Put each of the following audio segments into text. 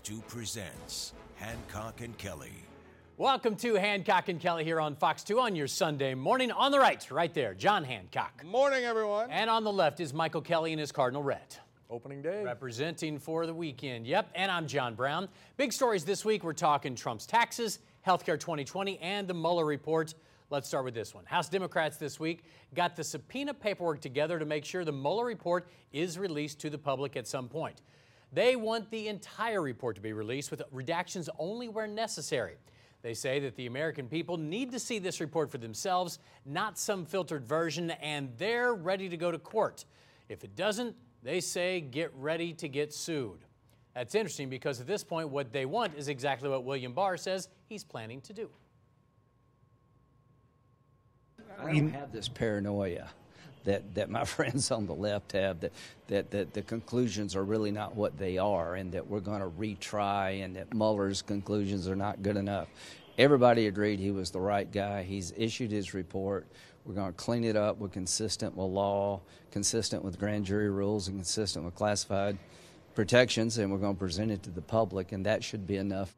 2 presents Hancock and Kelly. Welcome to Hancock and Kelly here on Fox 2 on your Sunday morning. On the right, right there, John Hancock. Morning, everyone. And on the left is Michael Kelly in his Cardinal Red. Opening day. Representing for the weekend. Yep, and I'm John Brown. Big stories this week. We're talking Trump's taxes, healthcare 2020, and the Mueller report. Let's start with this one. House Democrats this week got the subpoena paperwork together to make sure the Mueller report is released to the public at some point. They want the entire report to be released with redactions only where necessary. They say that the American people need to see this report for themselves, not some filtered version, and they're ready to go to court. If it doesn't, they say get ready to get sued. That's interesting because at this point, what they want is exactly what William Barr says he's planning to do. I don't have this paranoia that, that my friends on the left have that, that, that the conclusions are really not what they are and that we're going to retry and that Mueller's conclusions are not good enough. Everybody agreed he was the right guy. He's issued his report. We're going to clean it up. We're consistent with law, consistent with grand jury rules, and consistent with classified protections, and we're going to present it to the public, and that should be enough.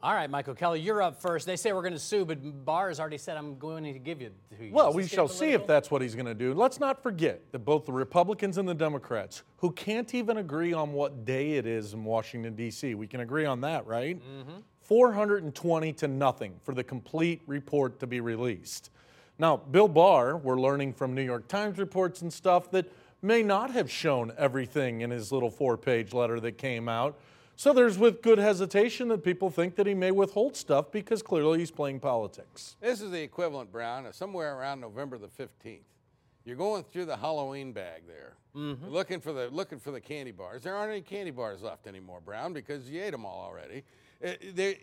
All right, Michael Kelly, you're up first. They say we're going to sue, but Barr has already said I'm going to give you. Two well, we shall see if that's what he's going to do. Let's not forget that both the Republicans and the Democrats, who can't even agree on what day it is in Washington D.C., we can agree on that, right? Mm-hmm. 420 to nothing for the complete report to be released. Now, Bill Barr, we're learning from New York Times reports and stuff that may not have shown everything in his little four-page letter that came out so there's with good hesitation that people think that he may withhold stuff because clearly he's playing politics. This is the equivalent, Brown, of somewhere around November the 15th. You're going through the Halloween bag there, mm-hmm. looking for the looking for the candy bars. There aren't any candy bars left anymore, Brown, because you ate them all already. Uh, there,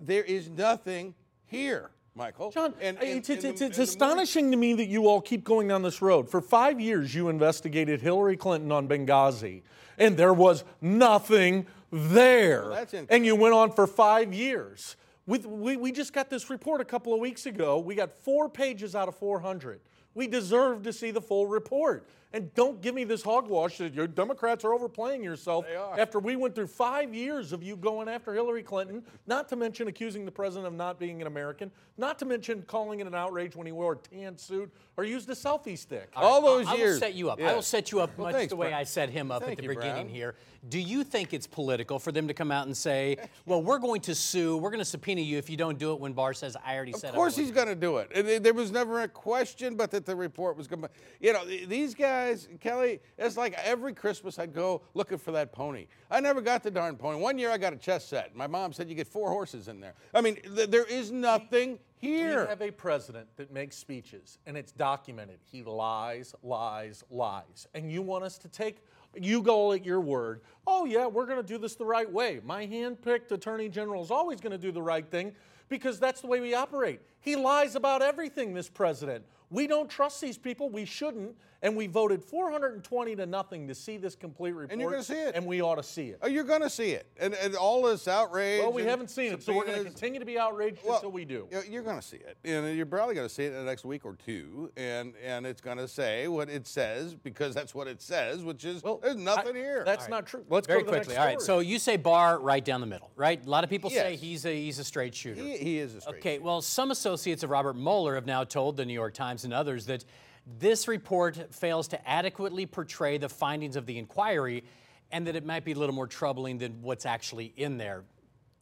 there is nothing here. Michael. John, and, and, it's, it's, it's, it's astonishing to me that you all keep going down this road. For five years, you investigated Hillary Clinton on Benghazi, and there was nothing there. Well, and you went on for five years. We, we, we just got this report a couple of weeks ago. We got four pages out of 400. We deserve to see the full report. And don't give me this hogwash that your Democrats are overplaying yourself are. after we went through five years of you going after Hillary Clinton, not to mention accusing the president of not being an American, not to mention calling it an outrage when he wore a tan suit or used a selfie stick. All, All those I, years. I will set you up. Yeah. I will set you up well, much thanks, the way Brian. I set him up Thank at the you, beginning Brown. here. Do you think it's political for them to come out and say, well, we're going to sue, we're going to subpoena you if you don't do it when Barr says, I already of said it? Of course he's going to do it. There was never a question but that the report was going to. You know, these guys, Kelly, it's like every Christmas I'd go looking for that pony. I never got the darn pony. One year I got a chess set. My mom said you get four horses in there. I mean, th- there is nothing here. We have a president that makes speeches, and it's documented. He lies, lies, lies. And you want us to take you go at your word. Oh, yeah, we're going to do this the right way. My hand picked attorney general is always going to do the right thing because that's the way we operate. He lies about everything, this president. We don't trust these people. We shouldn't. And we voted 420 to nothing to see this complete report. And you're going to see it. And we ought to see it. Oh, you're going to see it. And, and all this outrage. Well, we haven't seen it, so we're going to continue to be outraged well, until we do. You're going to see it. And you're probably going to see it in the next week or two. And, and it's going to say what it says because that's what it says, which is well, there's nothing I, here. That's right. not true. Let's Very go quickly. All right. So you say Barr right down the middle, right? A lot of people yes. say he's a, he's a straight shooter. He, he is a straight Okay. Shooter. Well, some associates of Robert Mueller have now told the New York Times and others that this report fails to adequately portray the findings of the inquiry and that it might be a little more troubling than what's actually in there.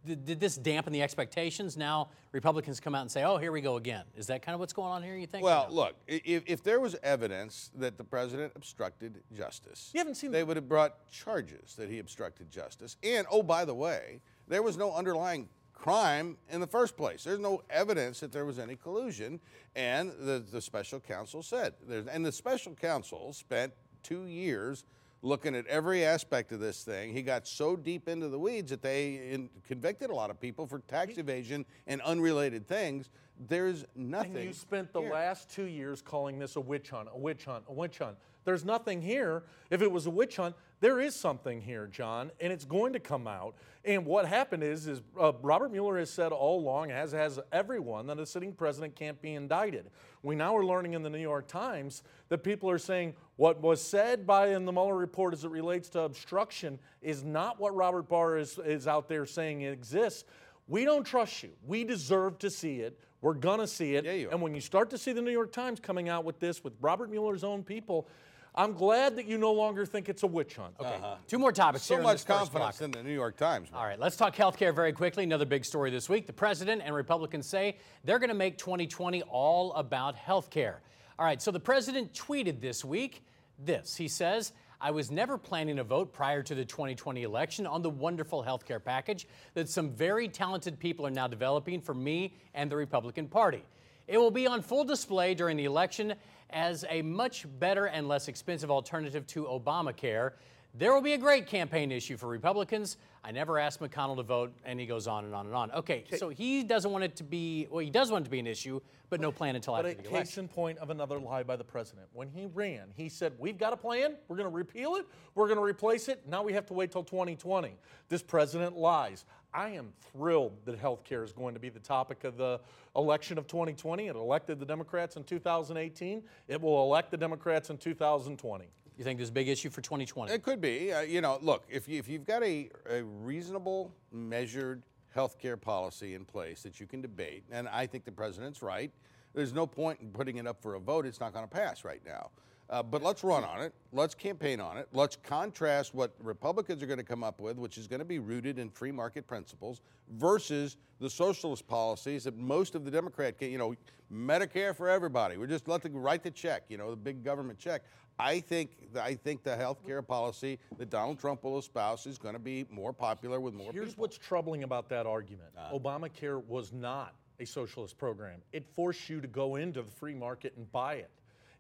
Did, did, this dampen the expectations? Now Republicans come out and say, oh, here we go again. Is that kind of what's going on here, you think? Well, look, if, if there was evidence that the president obstructed justice, you haven't seen they would have brought charges that he obstructed justice. And, oh, by the way, there was no underlying crime in the first place. There's no evidence that there was any collusion, and the, the special counsel said. And the special counsel spent two years looking at every aspect of this thing. He got so deep into the weeds that they in, convicted a lot of people for tax evasion and unrelated things. There's nothing. And you spent the here. last two years calling this a witch hunt, a witch hunt, a witch hunt. There's nothing here. If it was a witch hunt, there is something here, John, and it's going to come out. And what happened is, is uh, Robert Mueller has said all along, as has everyone, that a sitting president can't be indicted. We now are learning in the New York Times that people are saying what was said by in the Mueller report as it relates to obstruction is not what Robert Barr is, is out there saying exists. We don't trust you. We deserve to see it. We're going to see it. Yeah, and when you start to see the New York Times coming out with this, with Robert Mueller's own people, I'm glad that you no longer think it's a witch hunt. Okay. Uh-huh. Two more topics so here in much confidence in the New York Times. man. All right, let's talk healthcare very quickly. Another big story this week. The president and Republicans say they're going to make 2020 all about healthcare. All right, so the president tweeted this week this. He says, I was never planning a vote prior to the 2020 election on the wonderful health care package that some very talented people are now developing for me and the Republican Party. It will be on full display during the election as a much better and less expensive alternative to Obamacare. There will be a great campaign issue for Republicans. I never asked McConnell to vote, and he goes on and on and on. Okay, so he doesn't want it to be, well, he does want it to be an issue, but no plan until But after a the case in point of another lie by the president. When he ran, he said, We've got a plan. We're going to repeal it. We're going to replace it. Now we have to wait till 2020. This president lies. I am thrilled that health care is going to be the topic of the election of 2020. It elected the Democrats in 2018. It will elect the Democrats in 2020. You think there's a big issue for 2020? It could be. Uh, you know, look, if, you, if you've got a, a reasonable, measured health care policy in place that you can debate, and I think the president's right, there's no point in putting it up for a vote. It's not going to pass right now. Uh, but let's run on it. Let's campaign on it. Let's contrast what Republicans are going to come up with, which is going to be rooted in free market principles, versus the socialist policies that most of the Democrat, you know, Medicare for everybody. We're just let them write the check, you know, the big government check. I think I think the health care policy that Donald Trump will espouse is going to be more popular with more people. Here's people. what's troubling about that argument Obamacare was not a socialist program, it forced you to go into the free market and buy it.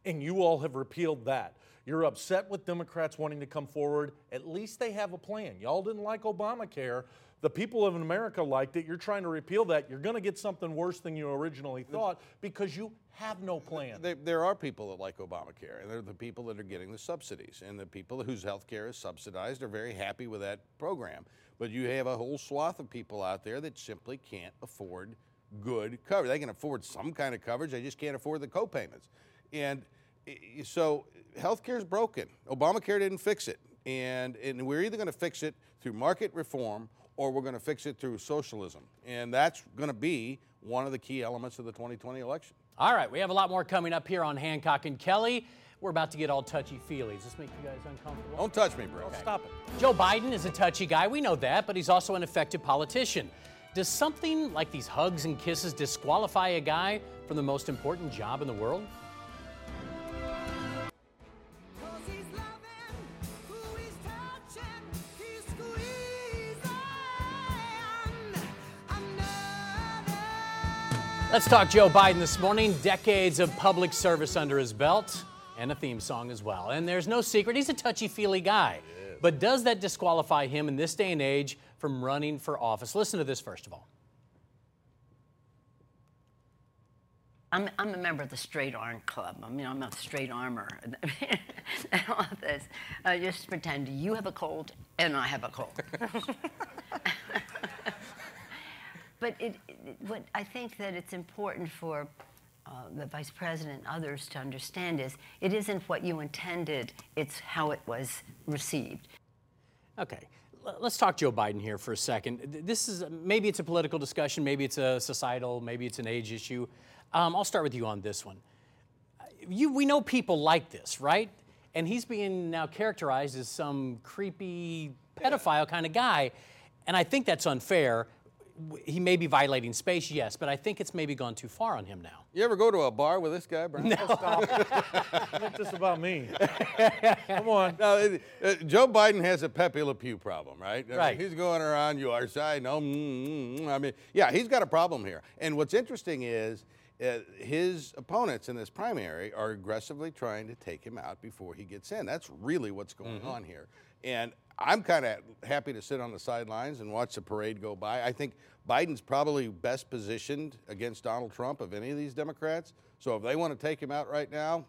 And you all have repealed that. You're upset with Democrats wanting to come forward. At least they have a plan. Y'all didn't like Obamacare. The people of America liked it. You're trying to repeal that. You're going to get something worse than you originally thought because you have no plan. There, there are people that like Obamacare, and they're the people that are getting the subsidies. And the people whose health care is subsidized are very happy with that program. But you have a whole swath of people out there that simply can't afford good coverage. They can afford some kind of coverage, they just can't afford the copayments. And so healthcare is broken. Obamacare didn't fix it. And, and we're either going to fix it through market reform or we're going to fix it through socialism. And that's going to be one of the key elements of the 2020 election. All right, we have a lot more coming up here on Hancock and Kelly. We're about to get all touchy feely. Does this make you guys uncomfortable? Don't touch me, bro. Stop it. Joe Biden is a touchy guy, we know that, but he's also an effective politician. Does something like these hugs and kisses disqualify a guy from the most important job in the world? Let's talk Joe Biden this morning. Decades of public service under his belt and a theme song as well. And there's no secret, he's a touchy feely guy. But does that disqualify him in this day and age from running for office? Listen to this first of all. I'm, I'm a member of the Straight Arm Club. I mean, I'm a straight armor. and all of this. I just pretend you have a cold and I have a cold. but it, it, what I think that it's important for uh, the vice president and others to understand is it isn't what you intended, it's how it was received. Okay, let's talk Joe Biden here for a second. This is maybe it's a political discussion, maybe it's a societal, maybe it's an age issue. Um, I'll start with you on this one. Uh, You, we know people like this, right? And he's being now characterized as some creepy pedophile kind of guy, and I think that's unfair. W- He may be violating space, yes, but I think it's maybe gone too far on him now. You ever go to a bar with this guy, Brian? No. Make this about me. Come on. No, it- uh, Joe Biden has a Pepe Le Pew problem, right? I mean, Right. he's going around your side. No, mm, mm, mm. I mean, yeah, he's got a problem here. And what's interesting is uh, his opponents in this primary are aggressively trying to take him out before he gets in. That's really what's going mm-hmm. on here. And I'm kind of happy to sit on the sidelines and watch the parade go by. I think Biden's probably best positioned against Donald Trump of any of these Democrats. So if they want to take him out right now,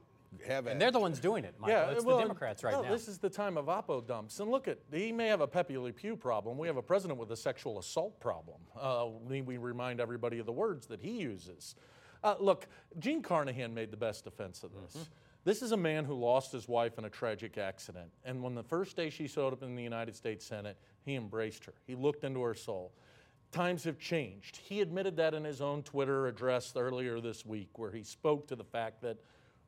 have and they're the ones doing it, Michael. Yeah, it's well, the Democrats right well, now. This is the time of oppo dumps. And look at, he may have a Pepe Le Pew problem. We have a president with a sexual assault problem. Uh, we, we, remind everybody of the words that he uses. Uh, look, Jean Carnahan made the best defense of this. Mm-hmm. This is a man who lost his wife in a tragic accident. And when the first day she showed up in the United States Senate, he embraced her. He looked into her soul. Times have changed. He admitted that in his own Twitter address earlier this week, where he spoke to the fact that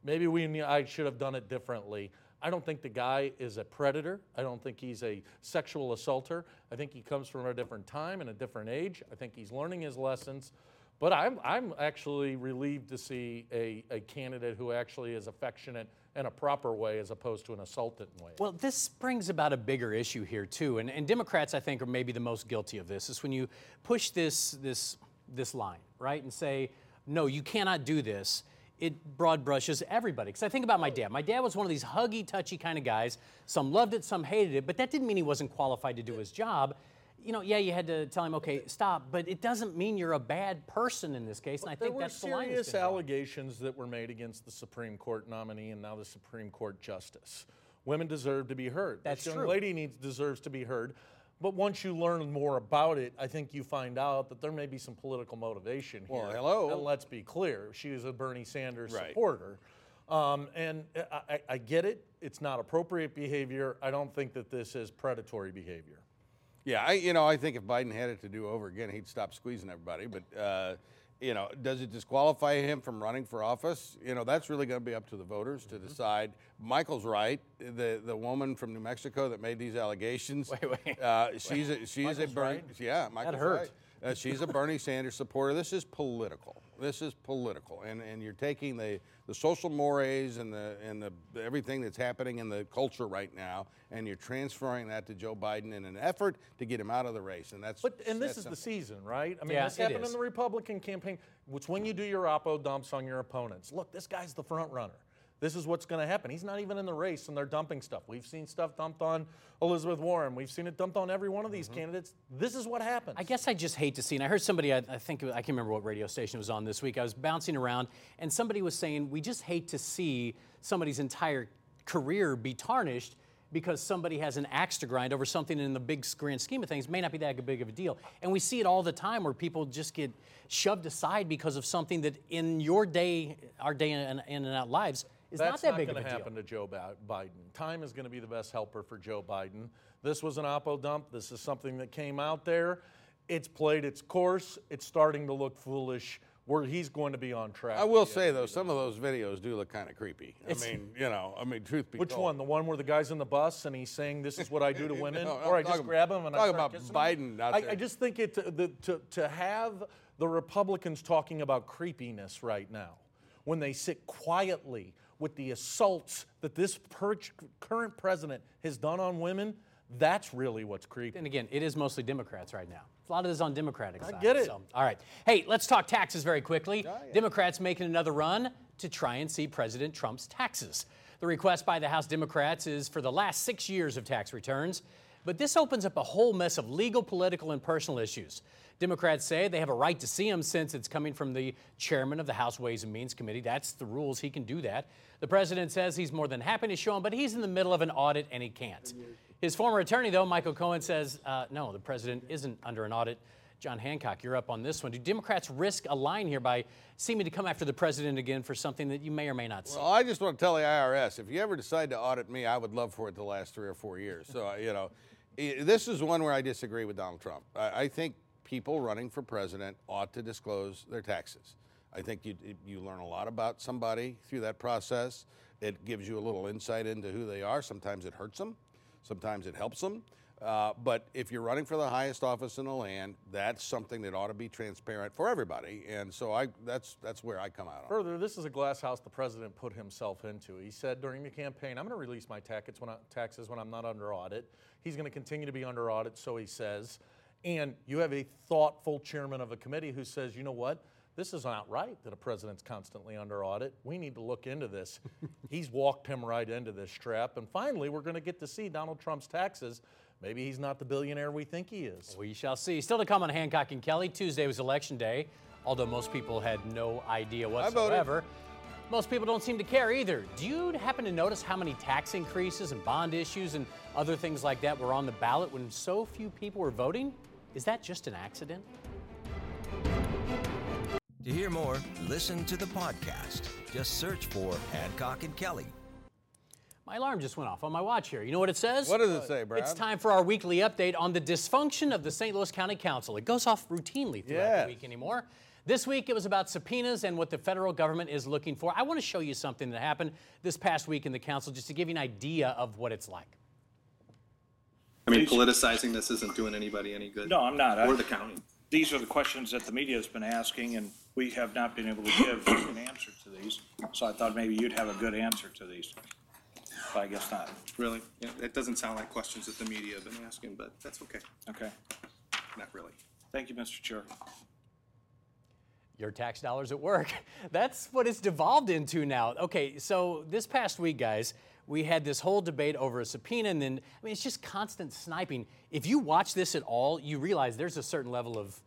maybe we, I should have done it differently. I don't think the guy is a predator. I don't think he's a sexual assaulter. I think he comes from a different time and a different age. I think he's learning his lessons. But I'm, I'm actually relieved to see a, a candidate who actually is affectionate in a proper way as opposed to an assaultant way. Well, this brings about a bigger issue here, too. And, and Democrats, I think, are maybe the most guilty of this, is when you push this, this, this line, right, and say, no, you cannot do this it broad brushes everybody. Because I think about my dad. My dad was one of these huggy, touchy kind of guys. Some loved it, some hated it, but that didn't mean he wasn't qualified to do his job you know, yeah, you had to tell him, okay, stop, but it doesn't mean you're a bad person in this case, and I think that's the line. There were serious allegations that were made against the Supreme Court nominee and now the Supreme Court justice. Women deserve to be heard. That's this young true. lady needs deserves to be heard. But once you learn more about it, I think you find out that there may be some political motivation here. Well, hello. And let's be clear, she is a Bernie Sanders right. supporter. Um, and I, I, get it. It's not appropriate behavior. I don't think that this is predatory behavior. Yeah, I, you know, I think if Biden had it to do over again, he'd stop squeezing everybody. But, uh, you know, does it disqualify him from running for office? You know, that's really going to be up to the voters to mm-hmm. decide. Michael's right. The the woman from New Mexico that made these allegations. Wait, wait. Uh, she's wait. a, she's Michael's a Bernie. Right? Yeah, Michael's that hurt. Right. Uh, she's a Bernie Sanders supporter. This is political. This is political, and and you're taking the, the social mores and the and the everything that's happening in the culture right now, and you're transferring that to Joe Biden in an effort to get him out of the race. And that's but and this is simple. the season, right? I mean, yeah, this happened in the Republican campaign. It's when you do your oppo dumps on your opponents. Look, this guy's the front runner this is what's going to happen. He's not even in the race and they're dumping stuff. We've seen stuff dumped on Elizabeth Warren. We've seen it dumped on every one of these mm-hmm. candidates. This is what happens. I guess I just hate to see, and I heard somebody, I, I think, I can't remember what radio station it was on this week. I was bouncing around and somebody was saying, we just hate to see somebody's entire career be tarnished because somebody has an axe to grind over something in the big grand scheme of things may not be that big of a deal. And we see it all the time where people just get shoved aside because of something that in your day, our day in, in and out lives, is That's not that big of a deal. That's not going to happen to Joe Biden. Time is going to be the best helper for Joe Biden. This was an oppo dump. This is something that came out there. It's played its course. It's starting to look foolish. Where he's going to be on track. I will say though, some of those videos do look kind of creepy. I mean, you know, I mean, truth be Which told. one? The one where the guy's in the bus and he's saying, "This is what I do to women," no, or I just grab him and I start about Biden. I, I, just think it to, to to have the Republicans talking about creepiness right now, when they sit quietly with the assaults that this per- current president has done on women, that's really what's creepy. And again, it is mostly Democrats right now. A lot of this on Democratic I side. I get it. So, all right. Hey, let's talk taxes very quickly. Oh, yeah. Democrats making another run to try and see President Trump's taxes. The request by the House Democrats is for the last six years of tax returns. But this opens up a whole mess of legal, political, and personal issues. Democrats say they have a right to see him since it's coming from the chairman of the House Ways and Means Committee. That's the rules. He can do that. The president says he's more than happy to show him, but he's in the middle of an audit and he can't. His former attorney, though, Michael Cohen, says uh, no, the president isn't under an audit. John Hancock, you're up on this one. Do Democrats risk a line here by seeming to come after the president again for something that you may or may not see? Well, I just want to tell the IRS if you ever decide to audit me, I would love for it to last three or four years. So, you know, this is one where I disagree with Donald Trump. I think people running for president ought to disclose their taxes. I think you, you learn a lot about somebody through that process. It gives you a little insight into who they are. Sometimes it hurts them, sometimes it helps them. Uh, but if you're running for the highest office in the land, that's something that ought to be transparent for everybody. And so I, that's, that's where I come out on. Further, this is a glass house the president put himself into. He said during the campaign, I'm going to release my when, I, taxes when I'm not under audit. He's going to continue to be under audit, so he says. And you have a thoughtful chairman of a committee who says, you know what? this is not right that a president's constantly under audit. We need to look into this. he's walked him right into this trap. And finally, we're going to get to see Donald Trump's taxes. Maybe he's not the billionaire we think he is. We shall see. Still to come on Hancock and Kelly. Tuesday was election day, although most people had no idea whatsoever. Most people don't seem to care either. Do you happen to notice how many tax increases and bond issues and other things like that were on the ballot when so few people were voting? Is that just an accident? To hear more, listen to the podcast. Just search for Hancock and Kelly. My alarm just went off on my watch here. You know what it says? What does it say, Brad? It's time for our weekly update on the dysfunction of the St. Louis County Council. It goes off routinely throughout Yes. the week anymore. This week it was about subpoenas and what the federal government is looking for. I want to show you something that happened this past week in the council just to give you an idea of what it's like. I mean, politicizing this isn't doing anybody any good. No, I'm not. Or I- the county. These are the questions that the media has been asking, and we have not been able to give an answer to these. So I thought maybe you'd have a good answer to these. But I guess not. Really? Yeah, it doesn't sound like questions that the media have been asking, but that's okay. Okay. Not really. Thank you, Mr. Chair. Your tax dollars at work. That's what it's devolved into now. Okay, so this past week, guys, we had this whole debate over a subpoena, and then, I mean, it's just constant sniping. If you watch this at all, you realize there's a certain level of,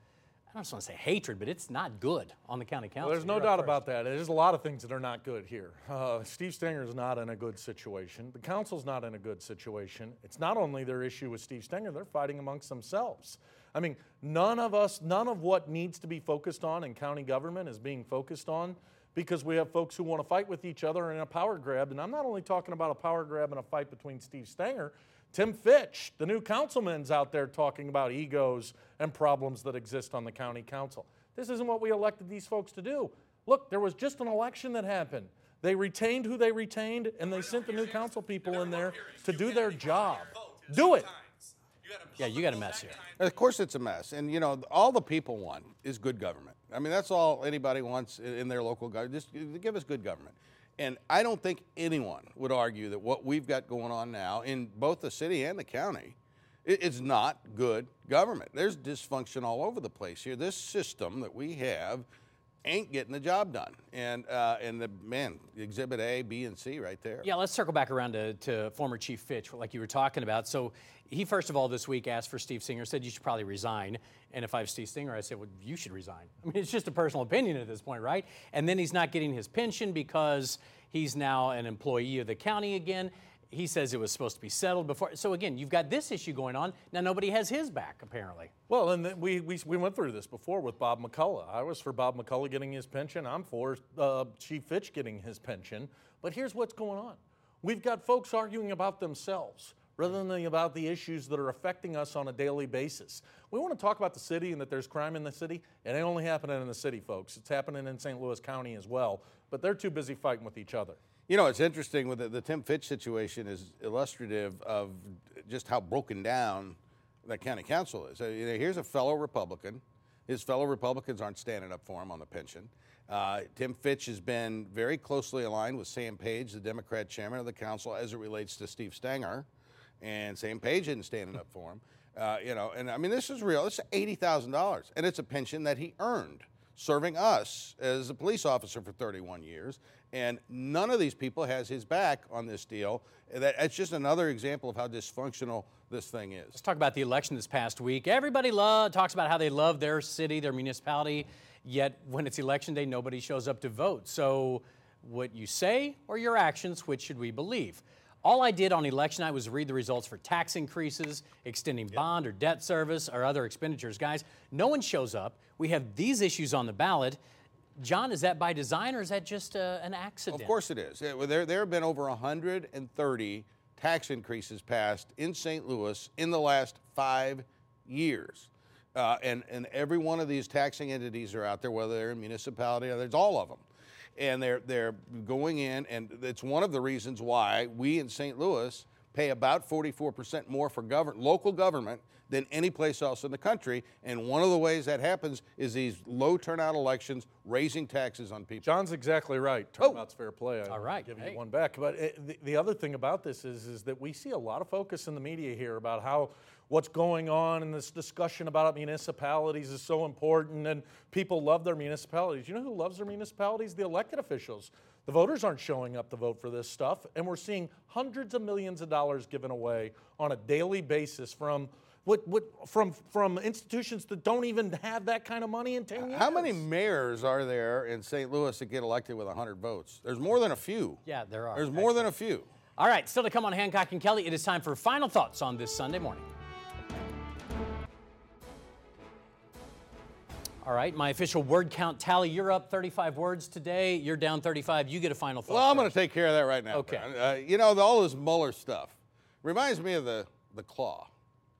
I don't just want to say hatred, but it's not good on the county council. Well, there's no You're doubt about that. There's a lot of things that are not good here. Uh, Steve Stenger's not in a good situation. The council's not in a good situation. It's not only their issue with Steve Stenger, they're fighting amongst themselves. I mean, none of us, none of what needs to be focused on in county government is being focused on because we have folks who want to fight with each other in a power grab. And I'm not only talking about a power grab and a fight between Steve Stenger, Tim Fitch, the new councilman's out there talking about egos and problems that exist on the county council. This isn't what we elected these folks to do. Look, there was just an election that happened. They retained who they retained, and they sent the new council people in there to do their job. Do it. Yeah, you got a mess here. Of course, it's a mess. And, you know, all the people want is good government. I mean, that's all anybody wants in their local government. Just give us good government. And I don't think anyone would argue that what we've got going on now in both the city and the county i- is not good government. There's dysfunction all over the place here. This system that we have ain't getting the job done. And, uh, and the, man, exhibit A, B, and C right there. Yeah, let's circle back around to, to former Chief Fitch, like you were talking about. So he, first of all, this week asked for Steve Stenger, said you should probably resign. And if I was Steve Stenger, I said, well, you should resign. I mean, it's just a personal opinion at this point, right? And then he's not getting his pension because he's now an employee of the county again. He says it was supposed to be settled before. So again, you've got this issue going on. Now nobody has his back, apparently. Well, and we, we, we went through this before with Bob McCulloch. I was for Bob McCulloch getting his pension. I'm for uh, Chief Fitch getting his pension. But here's what's going on we've got folks arguing about themselves rather than about the issues that are affecting us on a daily basis. We want to talk about the city and that there's crime in the city. It ain't only happening in the city, folks. It's happening in St. Louis County as well. But they're too busy fighting with each other. You know, it's interesting with the, the Tim Fitch situation is illustrative of just how broken down that county council is. Here's a fellow Republican. His fellow Republicans aren't standing up for him on the pension. Uh, Tim Fitch has been very closely aligned with Sam Page, the Democrat chairman of the council, as it relates to Steve Stenger, and Sam Page isn't standing up for him. Uh, you know, and I mean, this is real. It's eighty thousand dollars, and it's a pension that he earned serving us as a police officer for 31 years. And none of these people has his back on this deal. That, it's just another example of how dysfunctional this thing is. Let's talk about the election this past week. Everybody love, talks about how they love their city, their municipality, yet when it's election day, nobody shows up to vote. So, what you say or your actions, which should we believe? All I did on election night was read the results for tax increases, extending bond or debt service, or other expenditures. Guys, no one shows up. We have these issues on the ballot. John, is that by design or is that just uh, an accident? Of course it is. Well, There, there have been over 130 tax increases passed in St. Louis in the last five years. Uh, and, and every one of these taxing entities are out there, whether they're in municipality or there's all of them. And they're, they're going in, and it's one of the reasons why we in St. Louis pay about 44% more for govern- local government than any place else in the country. And one of the ways that happens is these low turnout elections raising taxes on people. John's exactly right. Turnout's oh. fair play. All right. Give Hey. you one back. But it, the, the other thing about this is, is that we see a lot of focus in the media here about how what's going on and this discussion about municipalities is so important and people love their municipalities. You know who loves their municipalities? The elected officials. The voters aren't showing up to vote for this stuff, and we're seeing hundreds of millions of dollars given away on a daily basis from what, what, from, from institutions that don't even have that kind of money in 10 years. How many mayors are there in St. Louis that get elected with 100 votes? There's more than a few. Yeah, there are. There's more than a few. All right, still to come on Hancock and Kelly, it is time for final thoughts on this Sunday morning. All right, my official word count tally. You're up 35 words today. You're down 35. You get a final thought. Well, I'm going to take care of that right now. Okay. Uh, you know, the, all this Mueller stuff reminds me of the, the claw.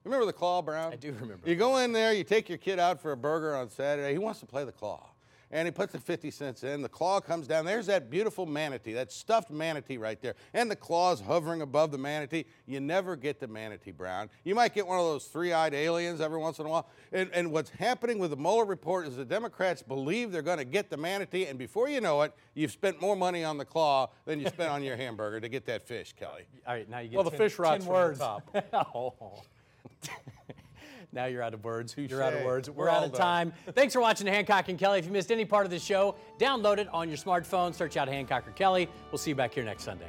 Remember the claw, Brown? I do remember. You go in there, you take your kid out for a burger on Saturday. He wants to play the claw. And he puts the 50 cents in. The claw comes down. There's that beautiful manatee, that stuffed manatee right there. And the claw's hovering above the manatee. You never get the manatee, Brown. You might get one of those three eyed aliens every once in a while. And, and what's happening with the Mueller report is the Democrats believe they're going to get the manatee. And before you know it, you've spent more money on the claw than you spent on your hamburger to get that fish, Kelly. All right, now you get Well, the 10 fish rots 10 from words. the top. Oh. now you're out of words. You're out of words. We're, We're out of time. Thanks for watching Hancock and Kelly. If you missed any part of the show, download it on your smartphone. Search out Hancock or Kelly. We'll see you back here next Sunday.